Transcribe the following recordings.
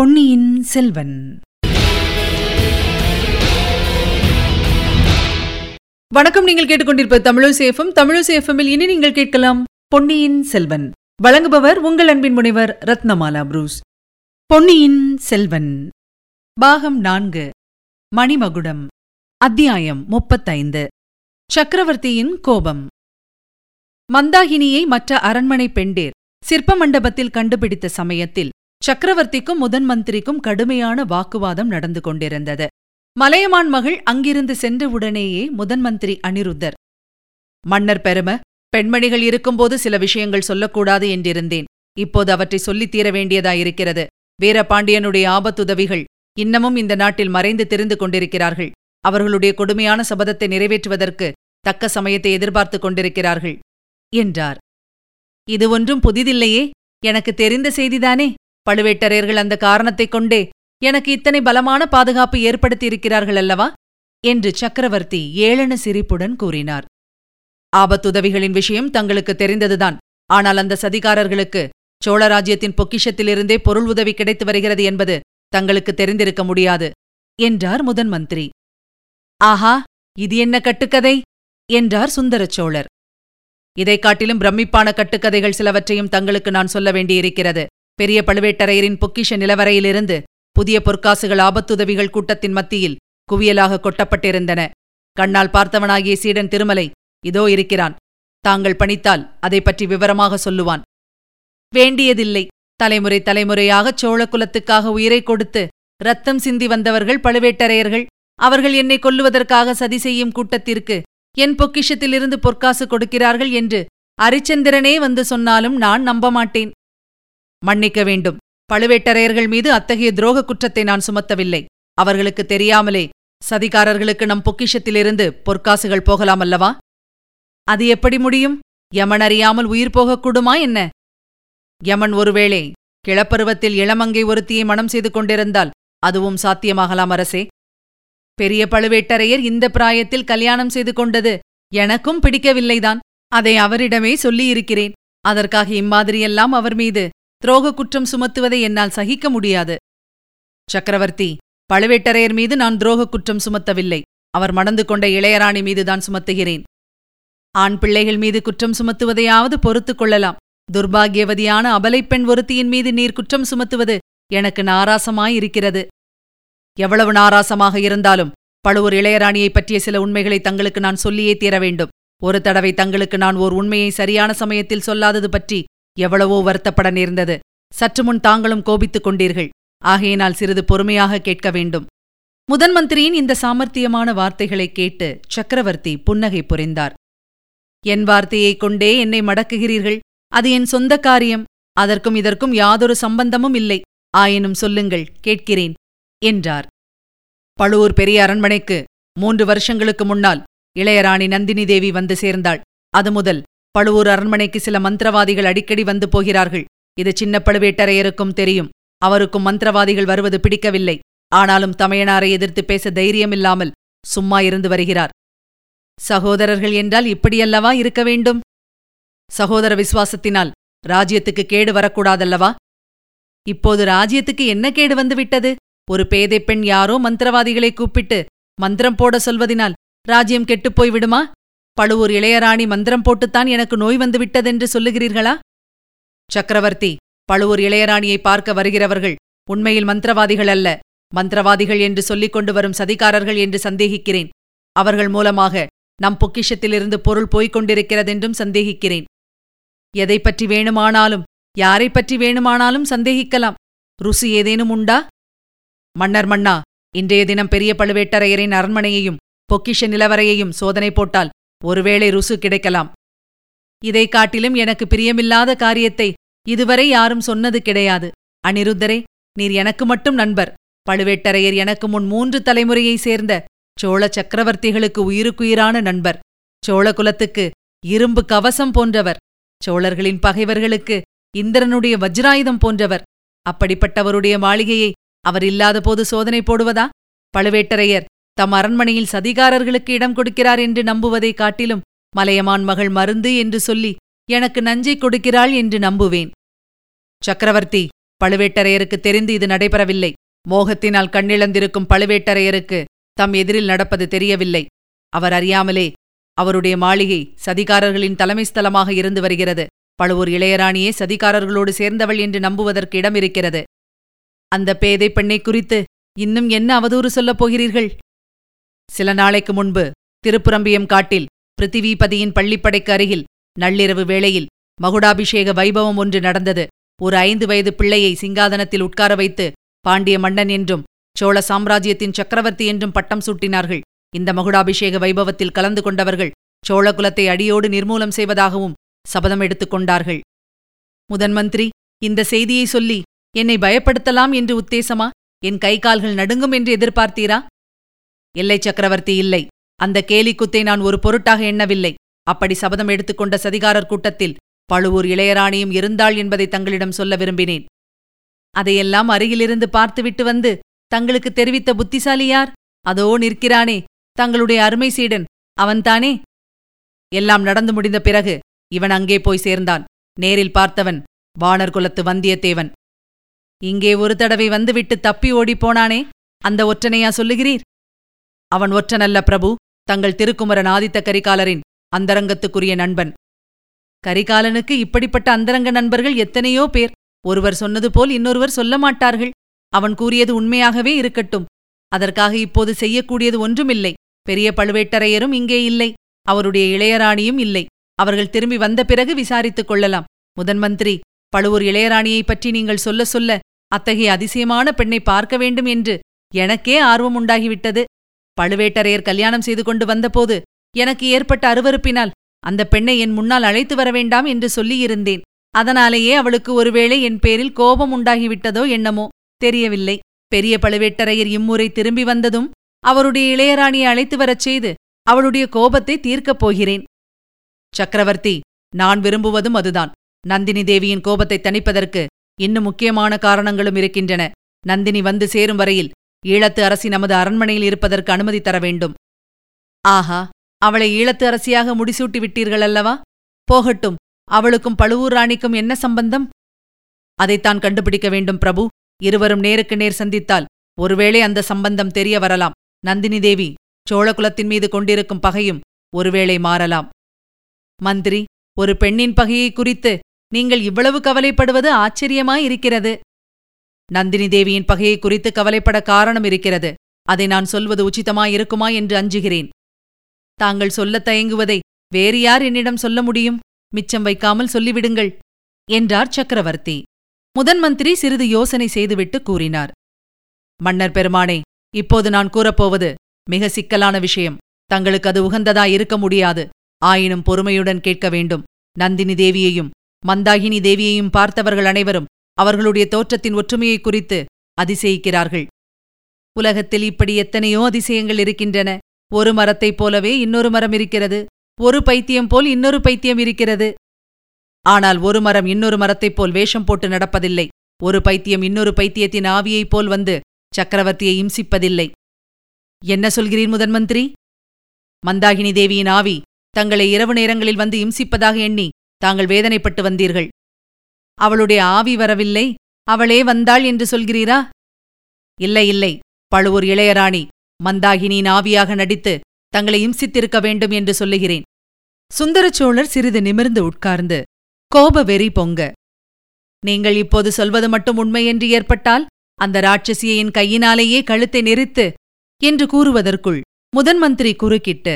பொன்னியின் செல்வன். வணக்கம் நீங்கள் கேட்டுக்கொண்டிருப்ப தமிழசேஃபம் தமிழசேஃபமில் இனி நீங்கள் கேட்கலாம் பொன்னியின் செல்வன். வழங்குபவர் உங்கள் அன்பின் முனைவர் ரத்னமாலா புரூஸ். பொன்னியின் செல்வன். பாகம் நான்கு. மணிமகுடம். அத்தியாயம் முப்பத்தைந்து. சக்கரவர்த்தியின் கோபம். மந்தாகினியை மற்ற அரண்மனை பெண்டேர் சிற்ப மண்டபத்தில் கண்டுபிடித்த சமயத்தில் சக்கரவர்த்திக்கும் முதன் மந்திரிக்கும் கடுமையான வாக்குவாதம் நடந்து கொண்டிருந்தது. மலையமான் மகள் அங்கிருந்து சென்றவுடனேயே முதன் மந்திரி அனிருத்தர் மன்னர் பெரும பெண்மணிகள் இருக்கும்போது சில விஷயங்கள் சொல்லக்கூடாது என்றிருந்தேன். இப்போது அவற்றை சொல்லித் தீர வேண்டியதாயிருக்கிறது. வீரபாண்டியனுடைய ஆபத்துதவிகள் இன்னமும் இந்த நாட்டில் மறைந்து தெரிந்து கொண்டிருக்கிறார்கள். அவர்களுடைய கொடுமையான சபதத்தை நிறைவேற்றுவதற்கு தக்க சமயத்தை எதிர்பார்த்துக் கொண்டிருக்கிறார்கள் என்றார். இது ஒன்றும் புதிதில்லையே. எனக்கு தெரிந்த செய்திதானே பழுவேட்டரையர்கள் அந்த காரணத்தைக் கொண்டே எனக்கு இத்தனை பலமான பாதுகாப்பு ஏற்படுத்தியிருக்கிறார்கள் அல்லவா? என்று சக்கரவர்த்தி ஏளன சிரிப்புடன் கூறினார். ஆபத்துதவிகளின் விஷயம் தங்களுக்கு தெரிந்ததுதான். ஆனால் அந்த சதிகாரர்களுக்கு சோழராஜ்யத்தின் பொக்கிஷத்திலிருந்தே பொருள் உதவி கிடைத்து வருகிறது என்பது தங்களுக்கு தெரிந்திருக்க முடியாது என்றார் முதன் மந்திரி. ஆஹா இது என்ன கட்டுக்கதை? என்றார் சுந்தரச் சோழர். இதைக் காட்டிலும் பிரமிப்பான கட்டுக்கதைகள் சிலவற்றையும் தங்களுக்கு நான் சொல்ல வேண்டியிருக்கிறது. பெரிய பழுவேட்டரையரின் பொக்கிஷ நிலவரையிலிருந்து புதிய பொற்காசுகள் ஆபத்துதவிகள் கூட்டத்தின் மத்தியில் குவியலாக கொட்டப்பட்டிருந்தன. கண்ணால் பார்த்தவனாகிய சீடன் திருமலை இதோ இருக்கிறான். தாங்கள் பணித்தால் அதை பற்றி விவரமாக சொல்லுவான். வேண்டியதில்லை. தலைமுறை தலைமுறையாகச் சோழ குலத்துக்காக உயிரை கொடுத்து ரத்தம் சிந்தி வந்தவர்கள் பழுவேட்டரையர்கள். அவர்கள் என்னை கொல்லுவதற்காக சதி செய்யும் கூட்டத்திற்கு என் பொக்கிஷத்திலிருந்து பொற்காசு கொடுக்கிறார்கள் என்று அரிச்சந்திரனே வந்து சொன்னாலும் நான் நம்ப மாட்டேன் மன்னிக்க வேண்டும். பழுவேட்டரையர்கள் மீது அத்தகைய துரோக குற்றத்தை நான் சுமத்தவில்லை. அவர்களுக்கு தெரியாமலே சதிகாரர்களுக்கு நம் பொக்கிஷத்திலிருந்து பொற்காசுகள் போகலாம் அல்லவா அது எப்படி முடியும்? யமன் அறியாமல் உயிர் போகக்கூடுமா என்ன? யமன் ஒருவேளை கிளப்பருவத்தில் இளமங்கை ஒருத்தியை மனம் செய்து கொண்டிருந்தால் அதுவும் சாத்தியமாகலாம் அரசே. பெரிய பழுவேட்டரையர் இந்த பிராயத்தில் கல்யாணம் செய்து கொண்டது எனக்கும் பிடிக்கவில்லைதான். அதை அவரிடமே சொல்லியிருக்கிறேன். அதற்காக இம்மாதிரியெல்லாம் அவர் மீது துரோக குற்றம் சுமத்துவதை என்னால் சகிக்க முடியாது. சக்கரவர்த்தி பழுவேட்டரையர் மீது நான் துரோக குற்றம் சுமத்தவில்லை. அவர் மணந்து கொண்ட இளையராணி மீதுதான் சுமத்துகிறேன். ஆண் பிள்ளைகள் மீது குற்றம் சுமத்துவதையாவது பொறுத்துக் கொள்ளலாம். துர்பாகியவதியான அபலைப்பெண் ஒருத்தியின் மீது நீர் குற்றம் சுமத்துவது எனக்கு நாராசமாயிருக்கிறது. எவ்வளவு நாராசமாக இருந்தாலும் பழுவூர் இளையராணியைப் பற்றிய சில உண்மைகளை தங்களுக்கு நான் சொல்லியே தீர வேண்டும். ஒரு தடவை தங்களுக்கு நான் ஓர் உண்மையை சரியான சமயத்தில் சொல்லாதது பற்றி எவ்வளவோ வருத்தப்பட நேர்ந்தது. சற்று முன் தாங்களும் கோபித்துக் கொண்டீர்கள். ஆகையினால் சிறிது பொறுமையாக கேட்க வேண்டும். முதன் மந்திரியின் இந்த சாமர்த்தியமான வார்த்தைகளைக் கேட்டு சக்கரவர்த்தி புன்னகை புரிந்தார். என் வார்த்தையைக் கொண்டே என்னை மடக்குகிறீர்கள். அது என் சொந்த காரியம். அதற்கும் இதற்கும் யாதொரு சம்பந்தமும் இல்லை. ஆயினும் சொல்லுங்கள் கேட்கிறேன் என்றார். பழுவூர் பெரிய அரண்மனைக்கு மூன்று வருஷங்களுக்கு முன்னால் இளையராணி நந்தினி தேவி வந்து சேர்ந்தாள். அது முதல். பழுவூர் அரண்மனைக்கு சில மந்திரவாதிகள் அடிக்கடி வந்து போகிறார்கள். இது சின்ன பழுவேட்டரையருக்கும் தெரியும். அவருக்கும் மந்திரவாதிகள் வருவது பிடிக்கவில்லை. ஆனாலும் தமையனாரை எதிர்த்து பேச தைரியமில்லாமல் சும்மா இருந்து வருகிறார். சகோதரர்கள் என்றால் இப்படியல்லவா இருக்க வேண்டும்? சகோதர விசுவாசத்தினால் ராஜ்யத்துக்கு கேடு வரக்கூடாதல்லவா? இப்போது ராஜ்யத்துக்கு என்ன கேடு வந்துவிட்டது? ஒரு பேதை பெண் யாரோ மந்திரவாதிகளை கூப்பிட்டு மந்திரம் போட சொல்வதினால் ராஜ்யம் கெட்டுப்போய் விடுமா பழுவூர் இளையராணி மந்திரம் போட்டுத்தான் எனக்கு நோய் வந்துவிட்டதென்று சொல்லுகிறீர்களா? சக்கரவர்த்தி பழுவூர் இளையராணியை பார்க்க வருகிறவர்கள் உண்மையில் மந்திரவாதிகள் அல்ல. மந்திரவாதிகள் என்று சொல்லிக் கொண்டு வரும் சதிகாரர்கள் என்று சந்தேகிக்கிறேன். அவர்கள் மூலமாக நம் பொக்கிஷத்திலிருந்து பொருள் போய்க் கொண்டிருக்கிறதென்றும் சந்தேகிக்கிறேன். எதை பற்றி வேணுமானாலும் யாரை பற்றி வேணுமானாலும் சந்தேகிக்கலாம். ருசி ஏதேனும் உண்டா? மன்னர் மன்னா இன்றைய தினம் பெரிய பழுவேட்டரையரின் அரண்மனையையும் பொக்கிஷ நிலவரையையும் சோதனை போட்டால் ஒருவேளை ருசு கிடைக்கலாம். இதை காட்டிலும் எனக்கு பிரியமில்லாத காரியத்தை இதுவரை யாரும் சொன்னது கிடையாது. அனிருத்தரே நீர் எனக்கு மட்டும் நண்பர். பழுவேட்டரையர் எனக்கு முன் மூன்று தலைமுறையைச் சேர்ந்த சோழ சக்கரவர்த்திகளுக்கு உயிருக்குயிரான நண்பர். சோழ குலத்துக்கு இரும்பு கவசம் போன்றவர். சோழர்களின் பகைவர்களுக்கு இந்திரனுடைய வஜ்ராயுதம் போன்றவர். அப்படிப்பட்டவருடைய மாளிகையை அவர் இல்லாதபோது சோதனை போடுவதா? பழுவேட்டரையர் தம் அரண்மனையில் சதிகாரர்களுக்கு இடம் கொடுக்கிறார் என்று நம்புவதைக் காட்டிலும் மலையமான் மகள் மருந்து என்று சொல்லி எனக்கு நஞ்சை கொடுக்கிறாள் என்று நம்புவேன். சக்கரவர்த்தி பழுவேட்டரையருக்கு தெரிந்து இது நடைபெறவில்லை. மோகத்தினால் கண்ணிழந்திருக்கும் பழுவேட்டரையருக்கு தம் எதிரில் நடப்பது தெரியவில்லை. அவர் அறியாமலே அவருடைய மாளிகை சதிகாரர்களின் தலைமை ஸ்தலமாக இருந்து வருகிறது. பழுவூர் இளையராணியே சதிகாரர்களோடு சேர்ந்தவள் என்று நம்புவதற்கு இடம் இருக்கிறது அந்த பேதை பெண்ணை குறித்து இன்னும் என்ன அவதூறு சொல்லப் போகிறீர்கள்? சில நாளைக்கு முன்பு திருப்புரம்பியம் காட்டில் பிருத்திவிபதியின் பள்ளிப்படைக்கு அருகில் நள்ளிரவு வேளையில் மகுடாபிஷேக வைபவம் ஒன்று நடந்தது. ஒரு ஐந்து வயது பிள்ளையை சிங்காதனத்தில் உட்கார வைத்து பாண்டிய மன்னன் என்றும் சோழ சாம்ராஜ்யத்தின் சக்கரவர்த்தி என்றும் பட்டம் சூட்டினார்கள். இந்த மகுடாபிஷேக வைபவத்தில் கலந்து கொண்டவர்கள் சோழ குலத்தை அடியோடு நிர்மூலம் செய்வதாகவும் சபதம் எடுத்துக் கொண்டார்கள். முதன்மந்திரி இந்த செய்தியை சொல்லி என்னை பயப்படுத்தலாம் என்று உத்தேசமா? என் கை கால்கள் நடுங்கும் என்று எதிர்பார்த்தீரா? இல்லை சக்கரவர்த்தி இல்லை. அந்த கேலிக்குத்தை நான் ஒரு பொருட்டாக எண்ணவில்லை. அப்படி சபதம் எடுத்துக்கொண்ட சதிகாரர் கூட்டத்தில் பழுவூர் இளையராணியும் இருந்தாள் என்பதை தங்களிடம் சொல்ல விரும்பினேன். அதையெல்லாம் அருகிலிருந்து பார்த்துவிட்டு வந்து தங்களுக்கு தெரிவித்த புத்திசாலி யார்? அதோ நிற்கிறானே. தங்களுடைய அருமை சீடன். அவன்தானே எல்லாம் நடந்து முடிந்த பிறகு இவன் அங்கே போய் சேர்ந்தான். நேரில் பார்த்தவன் வானர் குலத்து வந்தியத்தேவன். இங்கே ஒரு தடவை வந்துவிட்டு தப்பி ஓடிப் போனானே? அந்த ஒற்றனையா சொல்லுகிறீர்? அவன் ஒற்றனல்ல பிரபு. தங்கள் திருக்குமரன் ஆதித்த கரிகாலரின் அந்தரங்கத்துக்குரிய நண்பன். கரிகாலனுக்கு இப்படிப்பட்ட அந்தரங்க நண்பர்கள் எத்தனையோ பேர். ஒருவர் சொன்னது போல் இன்னொருவர் சொல்ல மாட்டார்கள். அவன் கூறியது உண்மையாகவே இருக்கட்டும். அதற்காக இப்போது செய்யக்கூடியது ஒன்றுமில்லை. பெரிய பழுவேட்டரையரும் இங்கே இல்லை. அவருடைய இளையராணியும் இல்லை. அவர்கள் திரும்பி வந்த பிறகு விசாரித்துக் கொள்ளலாம். முதன் மந்திரி பழுவூர் இளையராணியைப் பற்றி நீங்கள் சொல்ல சொல்ல அத்தகைய அதிசயமான பெண்ணை பார்க்க வேண்டும் என்று எனக்கே ஆர்வம் உண்டாகிவிட்டது. பழுவேட்டரையர் கல்யாணம் செய்து கொண்டு வந்தபோது எனக்கு ஏற்பட்ட அருவறுப்பினால் அந்த பெண்ணை என் முன்னால் அழைத்து வர வேண்டாம் என்று சொல்லியிருந்தேன். அதனாலேயே அவளுக்கு ஒருவேளை என் பேரில் கோபம் உண்டாகிவிட்டதோ என்னமோ தெரியவில்லை. பெரிய பழுவேட்டரையர் இம்முறை திரும்பி வந்ததும் அவருடைய இளையராணியை அழைத்து வரச் செய்து அவளுடைய கோபத்தை தீர்க்கப் போகிறேன். சக்கரவர்த்தி நான் விரும்புவதும் அதுதான். நந்தினி தேவியின் கோபத்தை தணிப்பதற்கு இன்னும் முக்கியமான காரணங்களும் இருக்கின்றன. நந்தினி வந்து சேரும் வரையில் ஈழத்து அரசி நமது அரண்மனையில் இருப்பதற்கு அனுமதி தர வேண்டும். ஆஹா அவளை ஈழத்து அரசியாக முடிசூட்டி விட்டீர்கள் அல்லவா? போகட்டும் அவளுக்கும் பழுவூர் ராணிக்கும் என்ன சம்பந்தம்? அதைத்தான் கண்டுபிடிக்க வேண்டும் பிரபு. இருவரும் நேருக்கு நேர் சந்தித்தால் ஒருவேளை அந்த சம்பந்தம் தெரிய வரலாம். நந்தினி தேவி சோழகுலத்தின் மீது கொண்டிருக்கும் பகையும் ஒருவேளை மாறலாம். மந்திரி ஒரு பெண்ணின் பகையை குறித்து நீங்கள் இவ்வளவு கவலைப்படுவது ஆச்சரியமாயிருக்கிறது. நந்தினி தேவியின் பகையை குறித்து கவலைப்பட காரணம் இருக்கிறது. அதை நான் சொல்வது உச்சிதமாயிருக்குமா என்று அஞ்சுகிறேன். தாங்கள் சொல்லத் தயங்குவதை வேறு யார் என்னிடம் சொல்ல முடியும்? மிச்சம் வைக்காமல் சொல்லிவிடுங்கள் என்றார் சக்கரவர்த்தி. முதன் மந்திரி சிறிது யோசனை செய்துவிட்டு கூறினார். மன்னர் பெருமானே இப்போது நான் கூறப்போவது மிக சிக்கலான விஷயம். தங்களுக்கு அது உகந்ததா இருக்க முடியாது. ஆயினும் பொறுமையுடன் கேட்க வேண்டும். நந்தினி தேவியையும் மந்தாகினி தேவியையும் பார்த்தவர்கள் அனைவரும் அவர்களுடைய தோற்றத்தின் ஒற்றுமையை குறித்து அதிசயிக்கிறார்கள். உலகத்தில் இப்படி எத்தனையோ அதிசயங்கள் இருக்கின்றன. ஒரு மரத்தைப் போலவே இன்னொரு மரம் இருக்கிறது. ஒரு பைத்தியம் போல் இன்னொரு பைத்தியம் இருக்கிறது. ஆனால் ஒரு மரம் இன்னொரு மரத்தைப் போல் வேஷம் போட்டு நடப்பதில்லை. ஒரு பைத்தியம் இன்னொரு பைத்தியத்தின் ஆவியைப் போல் வந்து சக்கரவர்த்தியை இம்சிப்பதில்லை. என்ன சொல்கிறீர் முதன்மந்திரி? மந்தாகினி தேவியின் ஆவி தங்களை இரவு நேரங்களில் வந்து இம்சிப்பதாக எண்ணி தாங்கள் வேதனைப்பட்டு வந்தீர்கள். அவளுடைய ஆவி வரவில்லை. அவளே வந்தாள் என்று சொல்கிறீரா? இல்லை இல்லை. பழுவூர் இளையராணி மந்தாகினியின் ஆவியாக நடித்து தங்களை இம்சித்திருக்க வேண்டும் என்று சொல்லுகிறேன். சுந்தரச்சோழர் சிறிது நிமிர்ந்து உட்கார்ந்து கோப வெறி பொங்க. நீங்கள் இப்போது சொல்வது மட்டும் உண்மை என்று ஏற்பட்டால் அந்த ராட்சசியை என் கையினாலேயே கழுத்தை நெரித்து என்று கூறுவதற்குள் முதன் மந்திரி குறுக்கிட்டு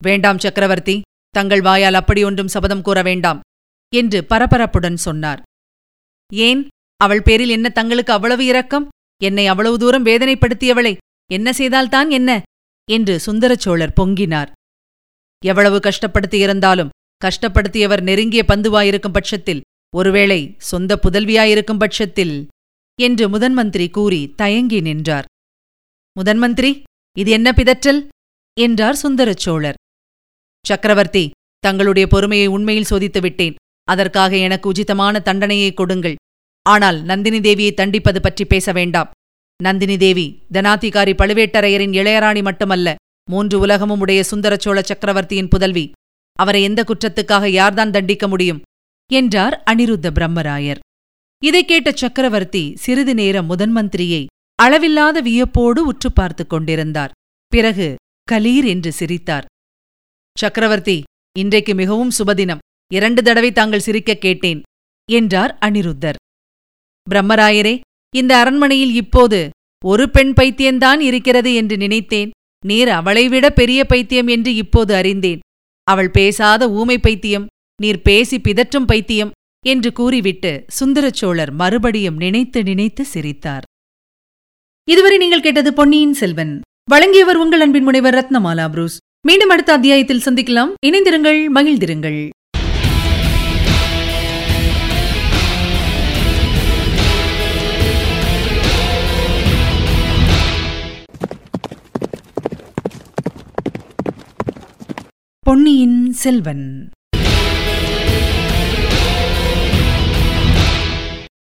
வேண்டாம் சக்கரவர்த்தி தங்கள் வாயால் அப்படி ஒன்றும் சபதம் கூற வேண்டாம். என்று பரபரப்புடன் சொன்னார். ஏன்? அவள் பேரில் என்ன தங்களுக்கு அவ்வளவு இரக்கம்? என்னை அவ்வளவு தூரம் வேதனைப்படுத்தியவளை என்ன செய்தால்தான் என்ன? என்று சுந்தரச்சோழர் பொங்கினார். எவ்வளவு கஷ்டப்படுத்தியிருந்தாலும் கஷ்டப்படுத்தியவர் நெருங்கிய பந்துவாயிருக்கும் பட்சத்தில் ஒருவேளை சொந்த புதல்வியாயிருக்கும் பட்சத்தில் என்று முதன்மந்திரி கூறி தயங்கி நின்றார். முதன்மந்திரி இது என்ன பிதற்றல்? என்றார் சுந்தரச்சோழர் சக்கரவர்த்தி தங்களுடைய பொறுமையை உண்மையில் சோதித்து விட்டேன். அதற்காக எனக்கு உச்சிதமான தண்டனையை கொடுங்கள். ஆனால் நந்தினி தேவியை தண்டிப்பது பற்றி பேச வேண்டாம். நந்தினி தேவி தனாதிகாரி பழுவேட்டரையரின் இளையராணி மட்டுமல்ல மூன்று உலகமும் உடைய சுந்தரச்சோழ சக்கரவர்த்தியின் புதல்வி. அவரை எந்த குற்றத்துக்காக யார்தான் தண்டிக்க முடியும்? என்றார் அனிருத்த பிரம்மராயர். இதைக் கேட்ட சக்கரவர்த்தி சிறிது நேரம் முதன் மந்திரியை அளவில்லாத வியப்போடு உற்று பார்த்துக் கொண்டிருந்தார். பிறகு கலீர் என்று சிரித்தார். சக்கரவர்த்தி இன்றைக்கு மிகவும் சுபதினம் இரண்டு தடவை தாங்கள் சிரிக்கக் கேட்டேன் என்றார் அனிருத்தர். பிரம்மராயரே இந்த அரண்மனையில் இப்போது ஒரு பெண் பைத்தியந்தான் இருக்கிறது என்று நினைத்தேன். நீர் அவளைவிட பெரிய பைத்தியம் என்று இப்போது அறிந்தேன். அவள் பேசாத ஊமை பைத்தியம் நீர் பேசி பிதற்றும் பைத்தியம் என்று கூறிவிட்டு சுந்தரச்சோழர் மறுபடியும் நினைத்து நினைத்து சிரித்தார். இதுவரை நீங்கள் கேட்டது பொன்னியின் செல்வன். வழங்கியவர் உங்கள் அன்பின் முனைவர் ரத்னமாலா புரூஸ். மீண்டும் அடுத்த அத்தியாயத்தில் சந்திக்கலாம். இணைந்திருங்கள் மகிழ்ந்திருங்கள். பொன்னியின் செல்வன்.